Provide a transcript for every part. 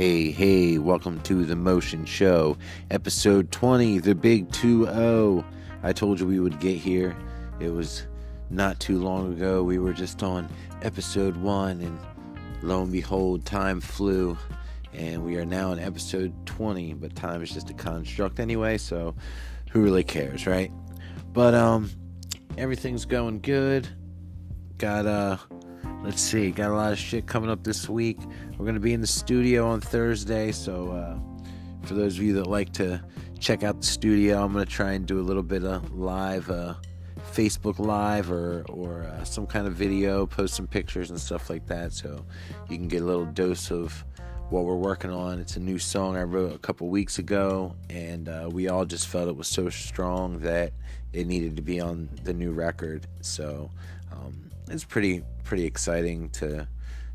Hey, hey, welcome to the Motion Show, episode 20, the big 2 0. I told you we would get here. It was not too long ago. We were just on episode 1, and lo and behold, time flew. And we are now in episode 20, but time is just a construct anyway, so who really cares, right? But, um, everything's going good. Got, uh, let's see, got a lot of shit coming up this week. We're going to be in the studio on Thursday, so uh, for those of you that like to check out the studio, I'm going to try and do a little bit of live, uh, Facebook Live or, or uh, some kind of video, post some pictures and stuff like that, so you can get a little dose of what we're working on. It's a new song I wrote a couple weeks ago, and uh, we all just felt it was so strong that it needed to be on the new record. So um, it's pretty pretty exciting to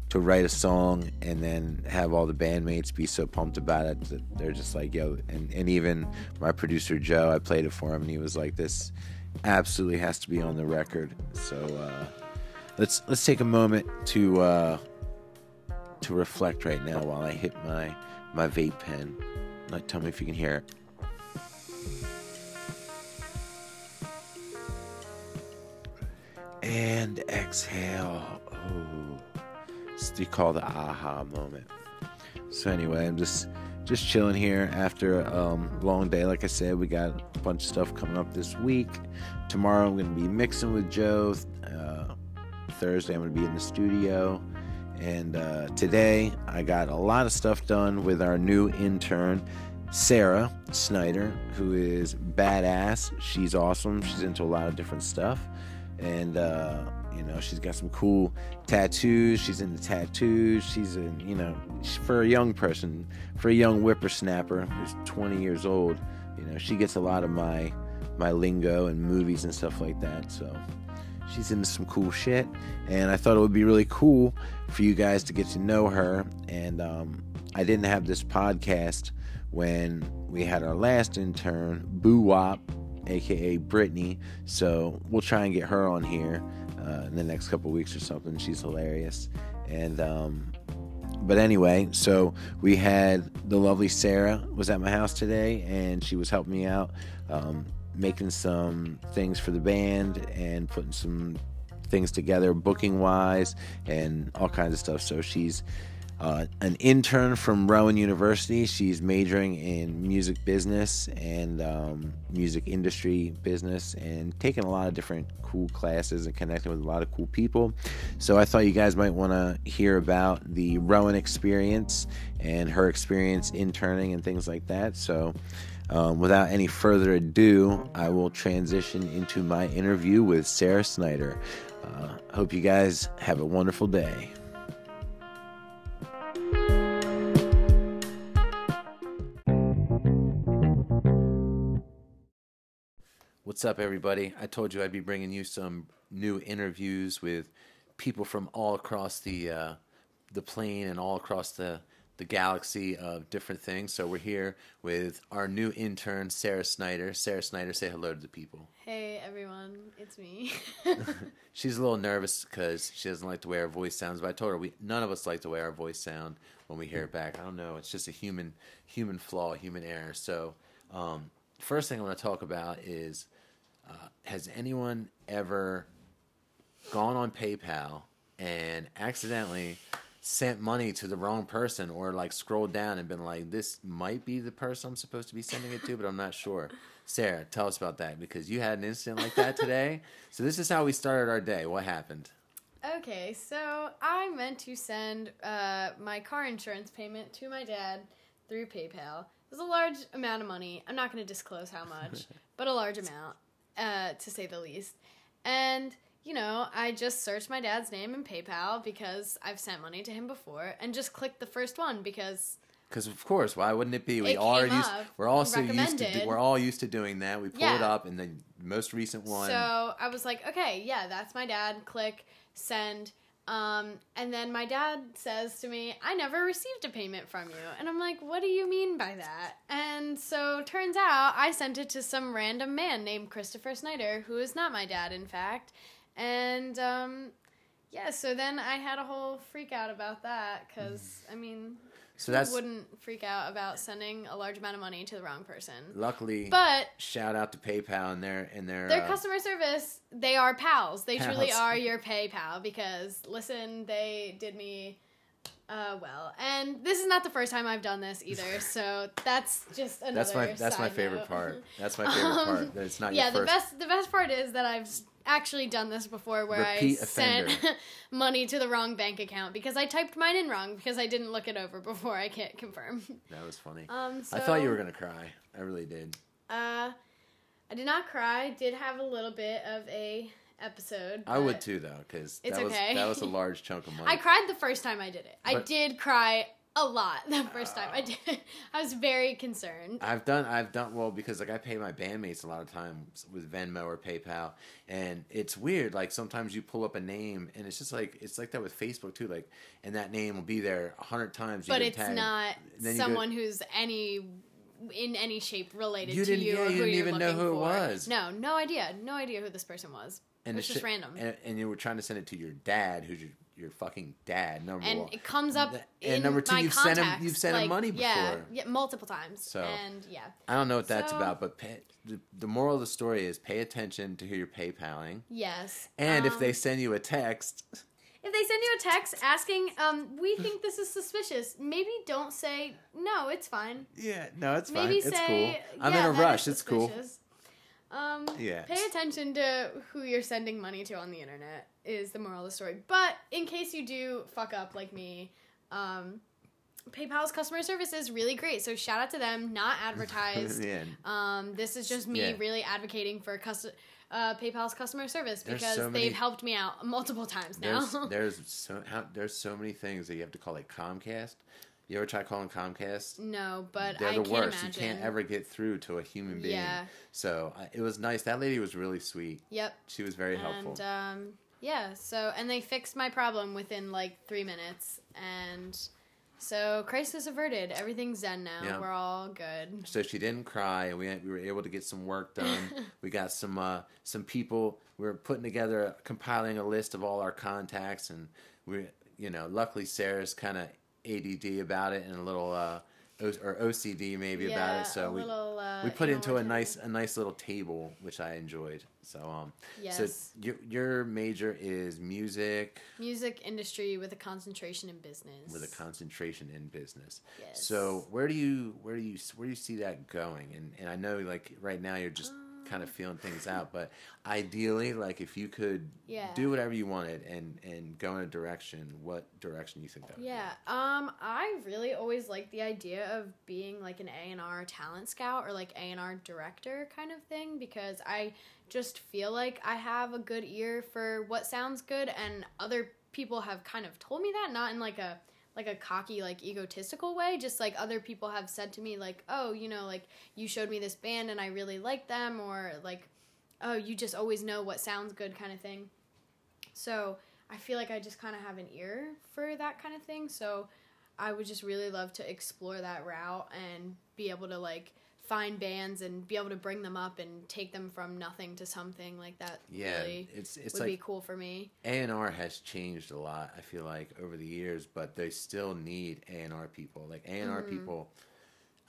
to write a song and then have all the bandmates be so pumped about it that they're just like yo and, and even my producer joe i played it for him and he was like this absolutely has to be on the record. So uh, let's let's take a moment to uh, to reflect right now while i hit my my vape pen. Tell me if you can hear it and exhale. Oh, it's the call the aha moment. So anyway, I'm just just chilling here after a um, long day. Like I said, we got a bunch of stuff coming up this week. Tomorrow I'm going to be mixing with Joe. Uh, Thursday I'm going to be in the studio. And uh, today I got a lot of stuff done with our new intern, Sera Snyder, who is badass. She's awesome. She's into a lot of different stuff and uh, you know she's got some cool tattoos. She's into tattoos. She's in you know for a young person, for a young whippersnapper who's 20 years old, you know she gets a lot of my my lingo and movies and stuff like that. So she's into some cool shit, and I thought it would be really cool for you guys to get to know her. And um, I didn't have this podcast when we had our last intern, Boo Wop aka Brittany. So we'll try and get her on here uh, in the next couple weeks or something. She's hilarious. And um, but anyway, so we had the lovely Sera was at my house today, and she was helping me out, um, making some things for the band and putting some things together, booking wise, and all kinds of stuff. So she's uh, an intern from Rowan University. She's majoring in music business and um, music industry business and taking a lot of different cool classes and connecting with a lot of cool people. So I thought you guys might want to hear about the Rowan experience and her experience interning and things like that. So um, without any further ado, I will transition into my interview with Sera Snyder. Uh, hope you guys have a wonderful day. What's up, everybody? I told you I'd be bringing you some new interviews with people from all across the uh, the plane and all across the the galaxy of different things. So we're here with our new intern, Sera Snyder. Sera Snyder, say hello to the people. Hey everyone, it's me. She's a little nervous because she doesn't like the way our voice sounds. But I told her we none of us like the way our voice sound when we hear it back. I don't know. It's just a human human flaw, human error. So um, first thing I want to talk about is uh, has anyone ever gone on PayPal and accidentally sent money to the wrong person or like scrolled down and been like, this might be the person I'm supposed to be sending it to, but I'm not sure. Sera, tell us about that because you had an incident like that today. so this is how we started our day. What happened? Okay, so I meant to send uh, my car insurance payment to my dad through PayPal. It was a large amount of money. I'm not going to disclose how much, but a large amount uh, to say the least. And you know, I just searched my dad's name in PayPal because I've sent money to him before, and just clicked the first one because. Because of course, why wouldn't it be? We It are used. We're also used to. Do, we're all used to doing that. We pull it up, and the most recent one. So I was like, okay, yeah, that's my dad. Click send. Um, and then my dad says to me, I never received a payment from you. And I'm like, what do you mean by that? And so turns out I sent it to some random man named Christopher Snyder, who is not my dad, in fact. And um, yeah, so then I had a whole freak out about that because, I mean, So Who that's wouldn't freak out about sending a large amount of money to the wrong person. luckily. But shout out to PayPal and their and their their uh, customer service, they are pals. They truly are your PayPal because listen, they did me uh, well, and this is not the first time I've done this either. So that's just another. That's my that's my favorite note. part. That's my favorite Um, part. That it's not yeah, the best the best part is that I've actually done this before, where Repeat I sent money to the wrong bank account because I typed mine in wrong because I didn't look it over before I can't confirm. That was funny. Um, so, I thought you were gonna cry. I really did. Uh, I did not cry. Did have a little bit of a episode. I would too though, because It's that was okay. that was a large chunk of money. I cried the first time I did it. I did cry a lot the first time I oh. did. it. I was very concerned. I've done I've done well because like I pay my bandmates a lot of times with Venmo or PayPal and it's weird like sometimes you pull up a name and it's just like it's like that with Facebook too like and that name will be there a hundred times But it's not you go- someone who's any in any shape related You to you yeah, or you who didn't even know who it was. No, no idea. No idea who this person was. And it's just shit- random. and, and you were trying to send it to your dad who's your your fucking dad number and one it comes up And in number two, you've sent him- you've sent him money before. yeah, multiple times. So- and yeah, I don't know what that's So- about but pay, the, the moral of the story is pay attention to who you're PayPaling yes. and if Um, they send you a text if they send you a text asking, um, we think this is suspicious, maybe don't say no. It's fine. yeah no it's Maybe fine say it's cool I'm "Yeah, in a rush it's cool suspicious." Um, Yeah. Pay attention to who you're sending money to on the internet is the moral of the story. But in case you do fuck up like me, um, PayPal's customer service is really great. So shout out to them. Not advertised. yeah Um, this is just me Yeah. really advocating for cus- uh, PayPal's customer service because so many- they've helped me out multiple times now. There's there's so how, there's so many things that you have to call like Comcast. You ever try calling Comcast? no, but They're I the worst. imagine. You can't ever get through to a human being. Yeah. So it was nice. That lady was really sweet. Yep. She was very helpful. And um, yeah, so and they fixed my problem within like three minutes, and so crisis averted. Everything's done now. Yeah. We're all good. so she didn't cry. And we we were able to get some work done. we got some uh, some people. We were putting together, compiling a list of all our contacts, and we you know luckily Sera's kind of ADD about it and a little uh, o- or OCD maybe about it. So a we little, uh, we put it into a nice a nice little table which I enjoyed. So um Yes. so your your major is music music industry with a concentration in business. with a concentration in business. Yes. So where do you where do you where do you see that going? And and I know like right now you're just kind of feeling things out, but ideally like if you could Yeah. do whatever you wanted and and go in a direction, what direction do you think that would Yeah, um, I really always liked the idea of being like an A and R talent scout or like A and R director kind of thing because I just feel like I have a good ear for what sounds good, and other people have kind of told me that, not in like a like a cocky like egotistical way just like other people have said to me like oh you know like you showed me this band and i really like them or like oh you just always know what sounds good kind of thing so I feel like I just kind of have an ear for that kind of thing. So I would just really love to explore that route and be able to like find bands and be able to bring them up and take them from nothing to something like that. Yeah, really it's it's would like be cool for me. A and R has changed a lot. I feel like over the years, but they still need A and R people. Like A and R people.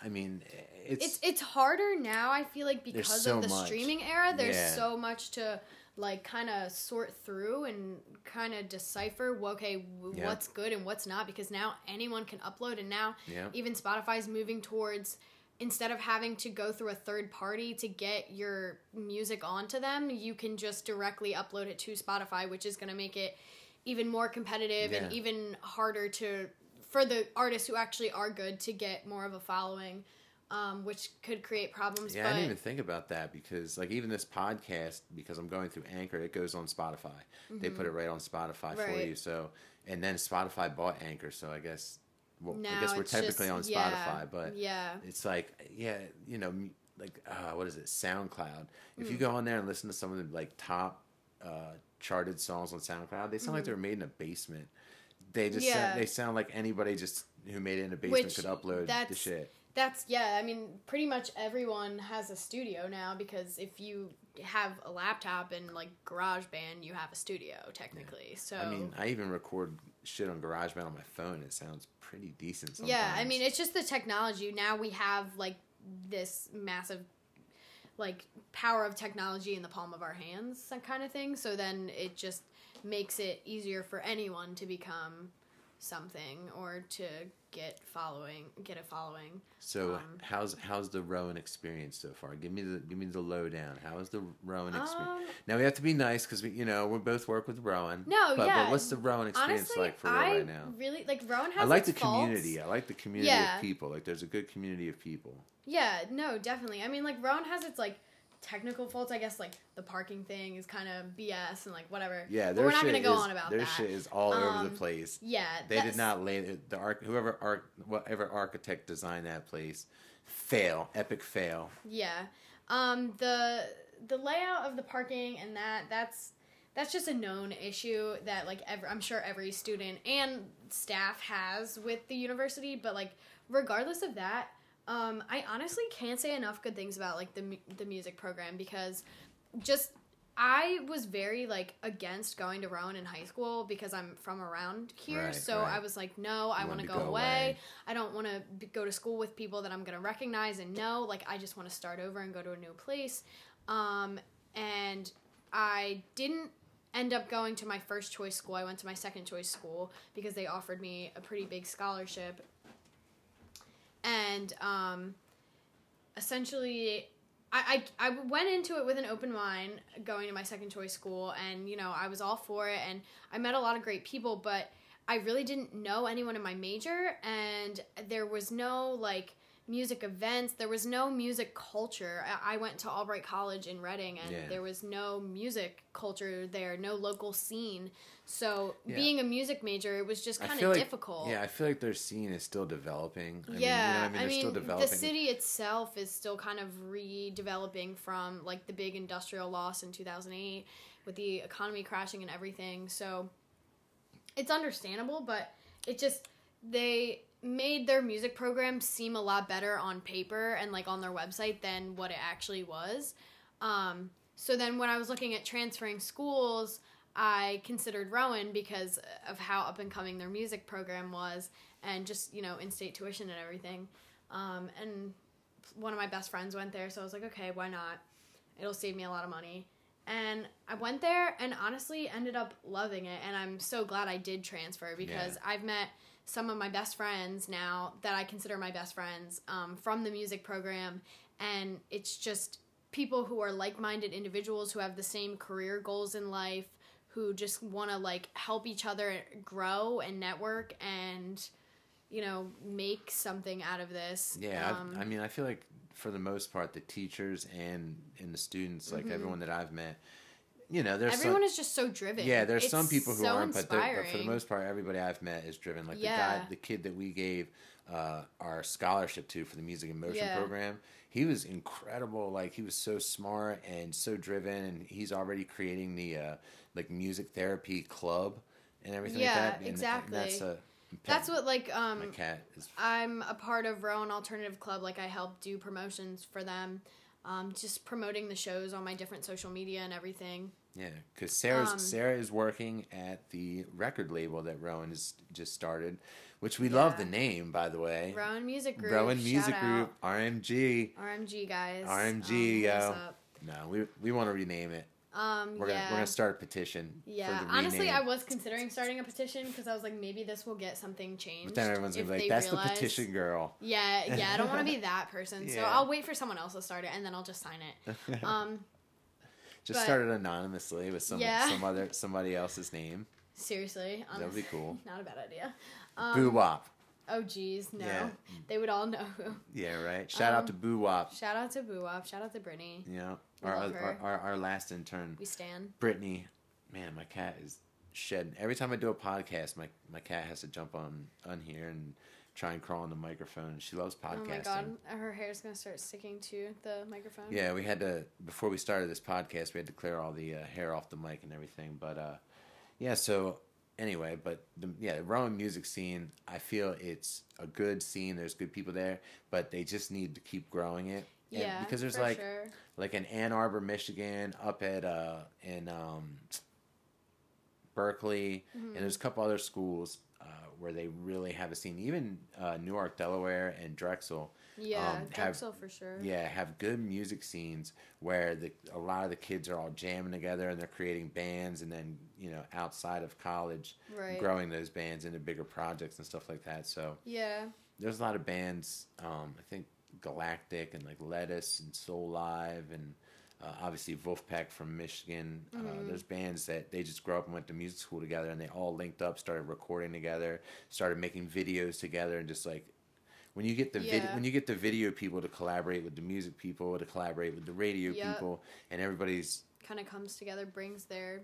I mean, it's, Mm-hmm. It's it's harder now. I feel like because so of the much. streaming era, there's Yeah. so much to like kind of sort through and kind of decipher. Okay, w Yeah. what's good and what's not because now anyone can upload, and now Yeah. even Spotify's moving towards instead of having to go through a third party to get your music onto them, you can just directly upload it to Spotify, which is going to make it even more competitive and even harder to for the artists who actually are good to get more of a following, um, which could create problems. Yeah, but I didn't even think about that because, like, even this podcast, because I'm going through Anchor, it goes on Spotify. They put it right on Spotify for Mm-hmm. You. So, and then Spotify bought Anchor, so I guess, well, now I guess we're technically just- on yeah, Spotify, but yeah, it's like, yeah, you know, like, uh, what is it, SoundCloud? If Mm. you go on there and listen to some of the like top uh, charted songs on SoundCloud, they sound like they were made in a basement. They just. Yeah. sound, they sound like anybody just who made it in a basement Which could upload the shit. That's yeah. I mean, pretty much everyone has a studio now because if you have a laptop and like GarageBand, you have a studio technically. So I mean, I even record shit on GarageBand on my phone. It sounds pretty decent. Sometimes. yeah, I mean, it's just the technology. Now we have like this massive like power of technology in the palm of our hands, that kind of thing. So then it just makes it easier for anyone to become something or to get following get a following So um, how's how's the Rowan experience so far? Give me the give me the lowdown. How is the Rowan experience? um now we have to be nice because we you know we both work with Rowan. No, but, yeah. But what's the Rowan experience honestly like for real i right now? really like rowan has I like the faults. community. I like the community Yeah. of people. Like there's a good community of people. yeah no definitely i mean like rowan has its like technical faults i guess like the parking thing is kind of bs and like whatever Yeah, But we're not gonna go is, on about their that shit is all over Um, the place. yeah They did not lay the arc whoever arc whatever architect designed that place fail epic fail. Yeah. Um the the layout of the parking and that that's that's just a known issue that like every, I'm sure every student and staff has with the university, but like regardless of that, um I honestly can't say enough good things about like the mu- the music program because just I was very like against going to Rowan in high school because I'm from around here. Right, so right. I was like, no, I want to go, go away. away. I don't want to go to school with people that I'm going to recognize and know. Like, I just want to start over and go to a new place. Um, and I didn't end up going to my first choice school. I went to my second choice school because they offered me a pretty big scholarship. And um, essentially, I, I, I went into it with an open mind going to my second choice school and you know i was all for it and i met a lot of great people but i really didn't know anyone in my major and there was no like music events there was no music culture i, I went to albright college in reading and Yeah. there was no music culture there no local scene so Yeah. being a music major it was just kind of like- difficult Yeah, I feel like their scene is still developing. I mean, yeah, you know I mean, I mean, the city itself is still kind of redeveloping from like the big industrial loss in 2008 with the economy crashing and everything. So it's understandable, but it just they made their music program seem a lot better on paper and like on their website than what it actually was. Um, so then when I was looking at transferring schools, I considered Rowan because of how up and coming their music program was and just, you know, in state tuition and everything. Um, and one of my best friends went there, so I was like, okay, why not? It'll save me a lot of money. And I went there and honestly ended up loving it. And I'm so glad I did transfer because I've met some of my best friends now that I consider my best friends um, from the music program. And it's just people who are like minded individuals who have the same career goals in life, who just want to like help each other grow and network and, you know, make something out of this. Yeah, Um, I mean, I feel like for the most part, the teachers and and the students, like everyone that I've met, you know, there's everyone some, is just so driven. yeah, there's It's some people who so aren't, but, but for the most part, everybody I've met is driven. Like the guy, the kid that we gave uh, our scholarship to for the music and motion Yeah. program, he was incredible. Like he was so smart and so driven, and he's already creating the uh, like music therapy club and everything Yeah, like that. And- and exactly. that's a That's what like um my cat is. I'm a part of Rowan Alternative Club. Like I help do promotions for them, um, just promoting the shows on my different social media and everything. Yeah, because Sera's Um, Sera is working at the record label that Rowan has just started, which we love the name by the way. Rowan Music Group. Rowan Music out. Group, RMG. RMG guys. RMG, us yo. No, we we want to rename it. Um, We're yeah. gonna we're gonna start a petition. yeah, for the honestly. I was considering starting a petition because I was like, maybe this will get something changed. But then everyone's gonna be like, "That's realize- the petition girl." Yeah, yeah, I don't want to be that person, so Yeah. I'll wait for someone else to start it and then I'll just sign it. Um, Just but- start it anonymously with some Yeah. some other somebody else's name. seriously, That would be cool. Not a bad idea. Um, Boo Wop. Oh geez, no. Yeah. They would all know who. Yeah, right. Shout out um, to Boo Wop. Shout out to Boo Wop. Shout out to Brittany. Yeah, our, our, our our last intern. We stand. Brittany, man, my cat is shedding. Every time I do a podcast, my, my cat has to jump on on here and try and crawl on the microphone. She loves podcasting. Oh my god, her hair's gonna start sticking to the microphone. Yeah, we had to before we started this podcast, we had to clear all the uh, hair off the mic and everything. But uh, yeah, so anyway, but the, yeah, the Rowan music scene, I feel it's a good scene. There's good people there, but they just need to keep growing it. And- yeah, because there's like sure. like in Ann Arbor, Michigan, up at uh in um Berkeley, Mm-hmm. and there's a couple other schools uh, where they really have a scene. Even uh, Newark, Delaware, and Drexel, yeah, um, have- Drexel for sure. yeah, have good music scenes where the a lot of the kids are all jamming together and they're creating bands, and then you know outside of college, Right. growing those bands into bigger projects and stuff like that. So Yeah. there's a lot of bands. Um, I think Galactic and like Lettuce and Soulive and uh, obviously Vulfpeck from Michigan. Uh, there's bands that they just grew up and went to music school together, and they all linked up, started recording together, started making videos together, and just like when you get the vid- when you get the video people to collaborate with the music people, to collaborate with the radio Yep. people, and everybody's Kind of comes together, brings their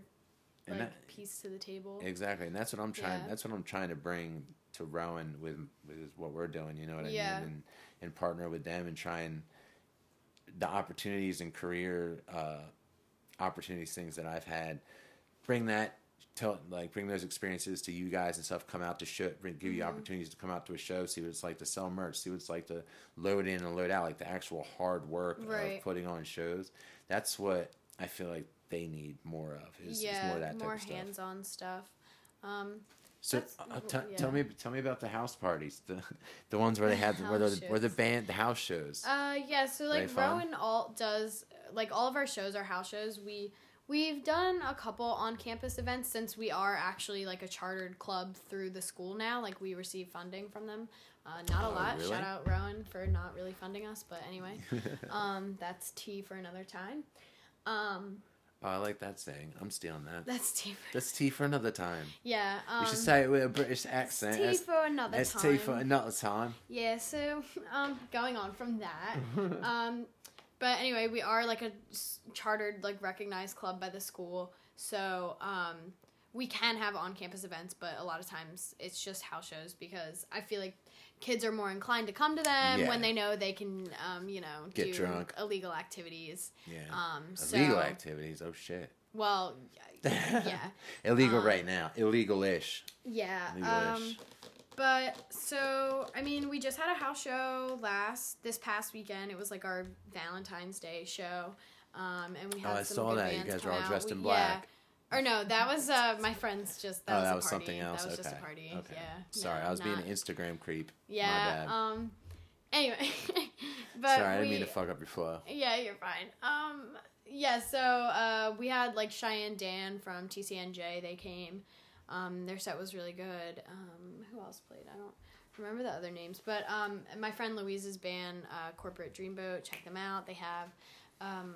like that- piece to the table. Exactly, and that's what I'm trying. Yeah. That's what I'm trying to bring to Rowan with with what we're doing. You know what I Yeah. mean? And and partner with them and try and the opportunities and career uh, opportunities, things that I've had, bring that. Tell like bring those experiences to you guys and stuff. Come out to show, bring, give Mm-hmm. you opportunities to come out to a show, see what it's like to sell merch, see what it's like to load in and load out, like the actual hard work Right. of putting on shows. That's what I feel like they need more of. Is, is more of that type more of stuff. hands-on stuff. Um, So uh, t- yeah. tell me, tell me about the house parties, the the ones where they had where House the, where the band the house shows. Uh, yeah. So like? Rowan Alt does like all of our shows are house shows. We we've done a couple on campus events since we are actually like a chartered club through the school now. Like we receive funding from them. Uh, not a Oh, lot. really? Shout out Rowan for not really funding us, but anyway, um, that's tea for another time. Um, oh, I like that saying. I'm stealing that. that's tea. For, That's tea for another time. yeah. Um, you should say it with a British accent. tea for another that's time. tea for another time. Yeah, so um, going on from that, um, but anyway, we are like a chartered, like recognized club by the school, so um, we can have on-campus events, but a lot of times it's just house shows because I feel like kids are more inclined to come to them Yeah. when they know they can, um, you know, Get do drunk. illegal activities. Yeah. Um, so, Illegal activities. Oh shit. Well, yeah, Illegal Um, right now. Illegal-ish. yeah. Um, Illegal-ish. But so I mean, we just had a house show last this past weekend. It was like our Valentine's Day show, um, and we Oh, had I some saw good that. You guys come all out. dressed We- in yeah. Or no, that was uh, my friends. Just that oh, was that a was party. something else. That was okay. just a party. Okay. Yeah. Sorry, No, I was being an Instagram creep. Yeah. My bad. Um. Anyway, but Sorry, I didn't we, mean to fuck up your flow. yeah, you're fine. Um, yeah, so uh, we had like Cheyenne Dan from TCNJ. They came. Um, their set was really good. Um, who else played? I don't remember the other names, but um, my friend Louise's band, uh, Corporate Dreamboat. Check them out. They have um,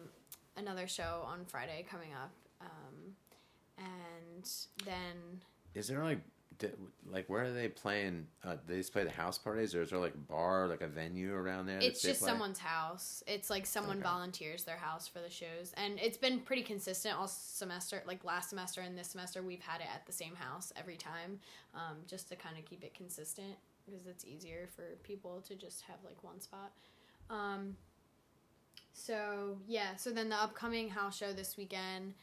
another show on Friday coming up, and then Is there like, like where are they playing? Uh, they just play the house parties, or is there like a bar, like a venue around there? It's just play? someone's house. It's like someone Okay. volunteers their house for the shows, and it's been pretty consistent all semester. Like last semester and this semester, we've had it at the same house every time, um, just to kind of keep it consistent because it's easier for people to just have like one spot. Um, so yeah, so then the upcoming house show this weekend.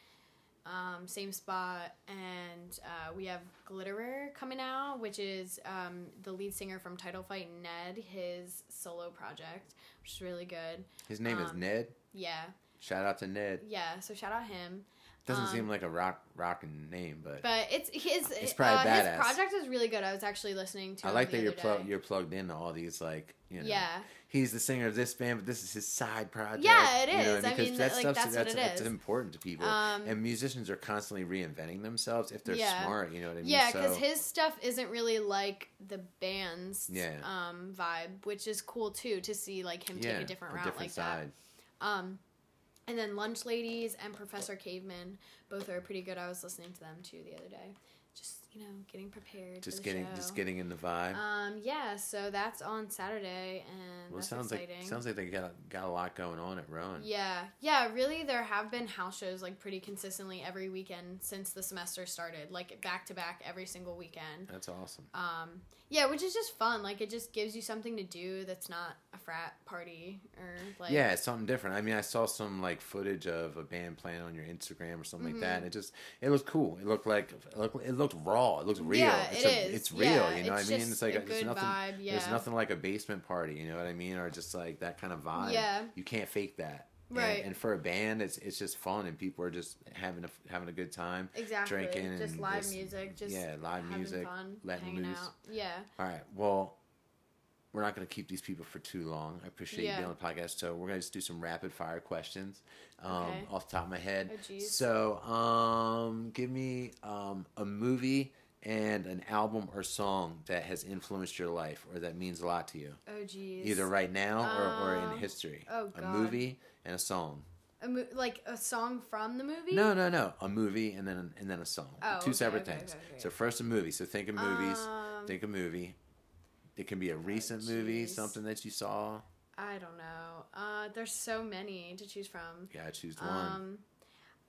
Um, same spot, and uh, we have Glitterer coming out, which is um, the lead singer from Title Fight, Ned, his solo project, which is really good. His name is um, Ned. Yeah, Shout out to Ned. yeah. So shout out him. Doesn't um, seem like a rock rocking name, but, But it's his. It's uh, probably his badass. project is really good. I was actually listening to. I like that you're other you're plugged into all these like you know. Yeah. He's the singer of this band, but this is his side project. Yeah, it you know. I because mean, that like, stuff's- that's what it that's is. important to people. Um, and musicians are constantly reinventing themselves if they're Yeah. smart. You know what I mean? Yeah, because So- his stuff isn't really like the band's Yeah. um, vibe, which is cool too to see like him yeah, take a different route different like side. that. Um, and then Lunch Ladies and Professor Caveman both are pretty good. I was listening to them too the other day. Just you know, getting prepared. Just getting show. just getting in the vibe. Um, yeah, so that's on Saturday, and well, sounds exciting. like sounds like they got got a lot going on at Rowan. Yeah, yeah, really, there have been house shows like pretty consistently every weekend since the semester started, like back to back every single weekend. That's awesome. Um, yeah, which is just fun. Like it just gives you something to do that's not a frat party or like yeah, it's something different. I mean, I saw some like footage of a band playing on your Instagram or something like Mm-hmm. that. And it just it was cool. It looked like it looked, it looked looks raw. It looks real. Yeah, it's it a, is. It's real. Yeah, you know what I mean? It's like a there's good nothing. vibe, There's nothing like a basement party. You know what I mean? Or just like that kind of vibe. Yeah. You can't fake that. And- Right. And, for a band, it's it's just fun, and people are just having a having a good time. Exactly. Drinking just and live just- music. Just yeah, live music, fun, letting loose. out. Yeah. All right. Well, we're not going to keep these people for too long. I appreciate Yeah. you being on the podcast. So we're going to just do some rapid fire questions um, Okay. off the top of my head. Oh, so um, give me um, a movie and an album or song that has influenced your life or that means a lot to you, Oh geez. either right now or, or in history. oh, God. a movie and a song. A mo- like a song from the movie. No, no, no. A movie and then and then a song. Oh, Two okay, separate okay, things. So first a movie. So think of movies. Um, think a movie. It can be a recent movie, something that you saw. I don't know. Uh, there's so many to choose from. Yeah, choose one. Um,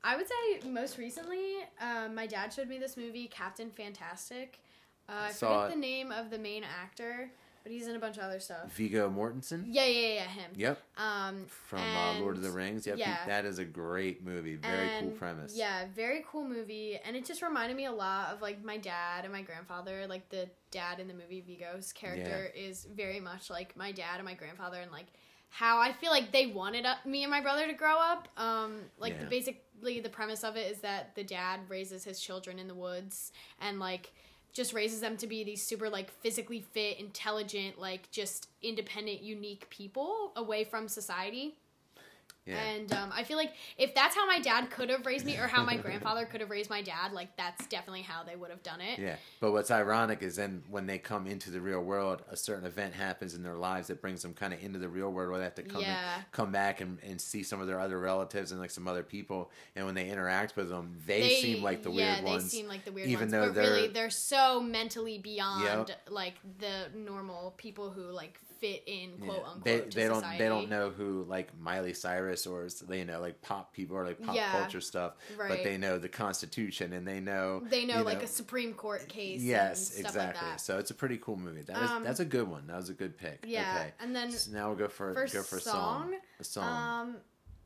I would say most recently, uh, my dad showed me this movie, Captain Fantastic. Uh, I Saw forget it. the name of the main actor, but he's in a bunch of other stuff. Viggo Mortensen. Yeah, yeah, yeah, him. Yep, Um, from uh, Lord of the Rings. Yep, yeah. that is a great movie. Very cool premise. Yeah, very cool movie, and it just reminded me a lot of like my dad and my grandfather. Like the dad in the movie Viggo's character is very much like my dad and my grandfather, and like how I feel like they wanted uh, me and my brother to grow up. Um, like the basically the premise of it is that the dad raises his children in the woods and like just raises them to be these super like physically fit, intelligent, like just independent, unique people away from society. Yeah. And um, I feel like if that's how my dad could have raised me, or how my grandfather could have raised my dad, like that's definitely how they would have done it. Yeah, but what's ironic is then when they come into the real world, a certain event happens in their lives that brings them kind of into the real world where they have to come in- come back and, and see some of their other relatives and like some other people. And when they interact with them, they, seem like the yeah, weird ones. they seem like the weird even ones, though but really they're- they're so mentally beyond Yep. like the normal people who like fit in Yeah. quote unquote they they don't society. they don't know who like Miley Cyrus or you know like pop people or like pop Yeah. culture stuff, but they know the Constitution and they know They know like a Supreme Court case. yes exactly. Like. So it's a pretty cool movie. That is Um, that's a good one. That was a good pick. Yeah, Okay. and then So now we'll go for for go for a song. song, A song. um,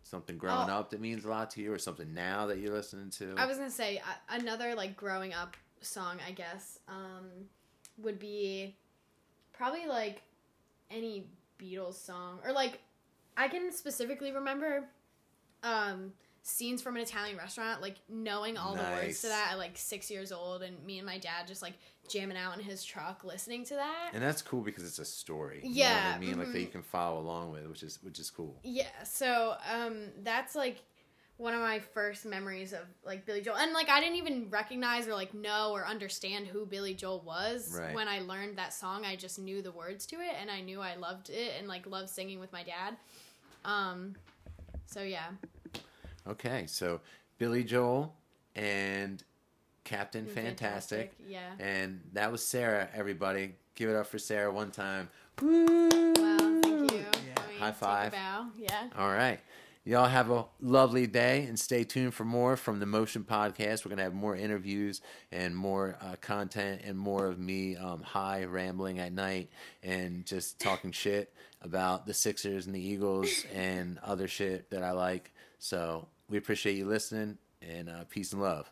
something growing oh. up that means a lot to you, or something now that you're listening to. I was gonna say uh, another like growing up song, I guess, um, would be probably like any Beatles song or like I can specifically remember um, scenes from an Italian restaurant, like knowing all the words to that at like six years old, and me and my dad just like jamming out in his truck listening to that. and that's cool because it's a story. You know Yeah, I mean, like that you can follow along with, which is which is cool. Yeah, so um, that's like one of my first memories of like Billy Joel, and like I didn't even recognize or like know or understand who Billy Joel was Right. when I learned that song. I just knew the words to it, and I knew I loved it and like loved singing with my dad. Um, so yeah, Okay, so Billy Joel and Captain Fantastic. yeah. And that was Sera, everybody. Give it up for Sera one time. Woo! Well, thank you. Yeah. Let me High take a five. bow. Yeah. All right. Y'all have a lovely day and stay tuned for more from the Motion Podcast. We're going to have more interviews and more uh, content and more of me um, high rambling at night and just talking shit about the Sixers and the Eagles and other shit that I like. So we appreciate you listening and uh, peace and love.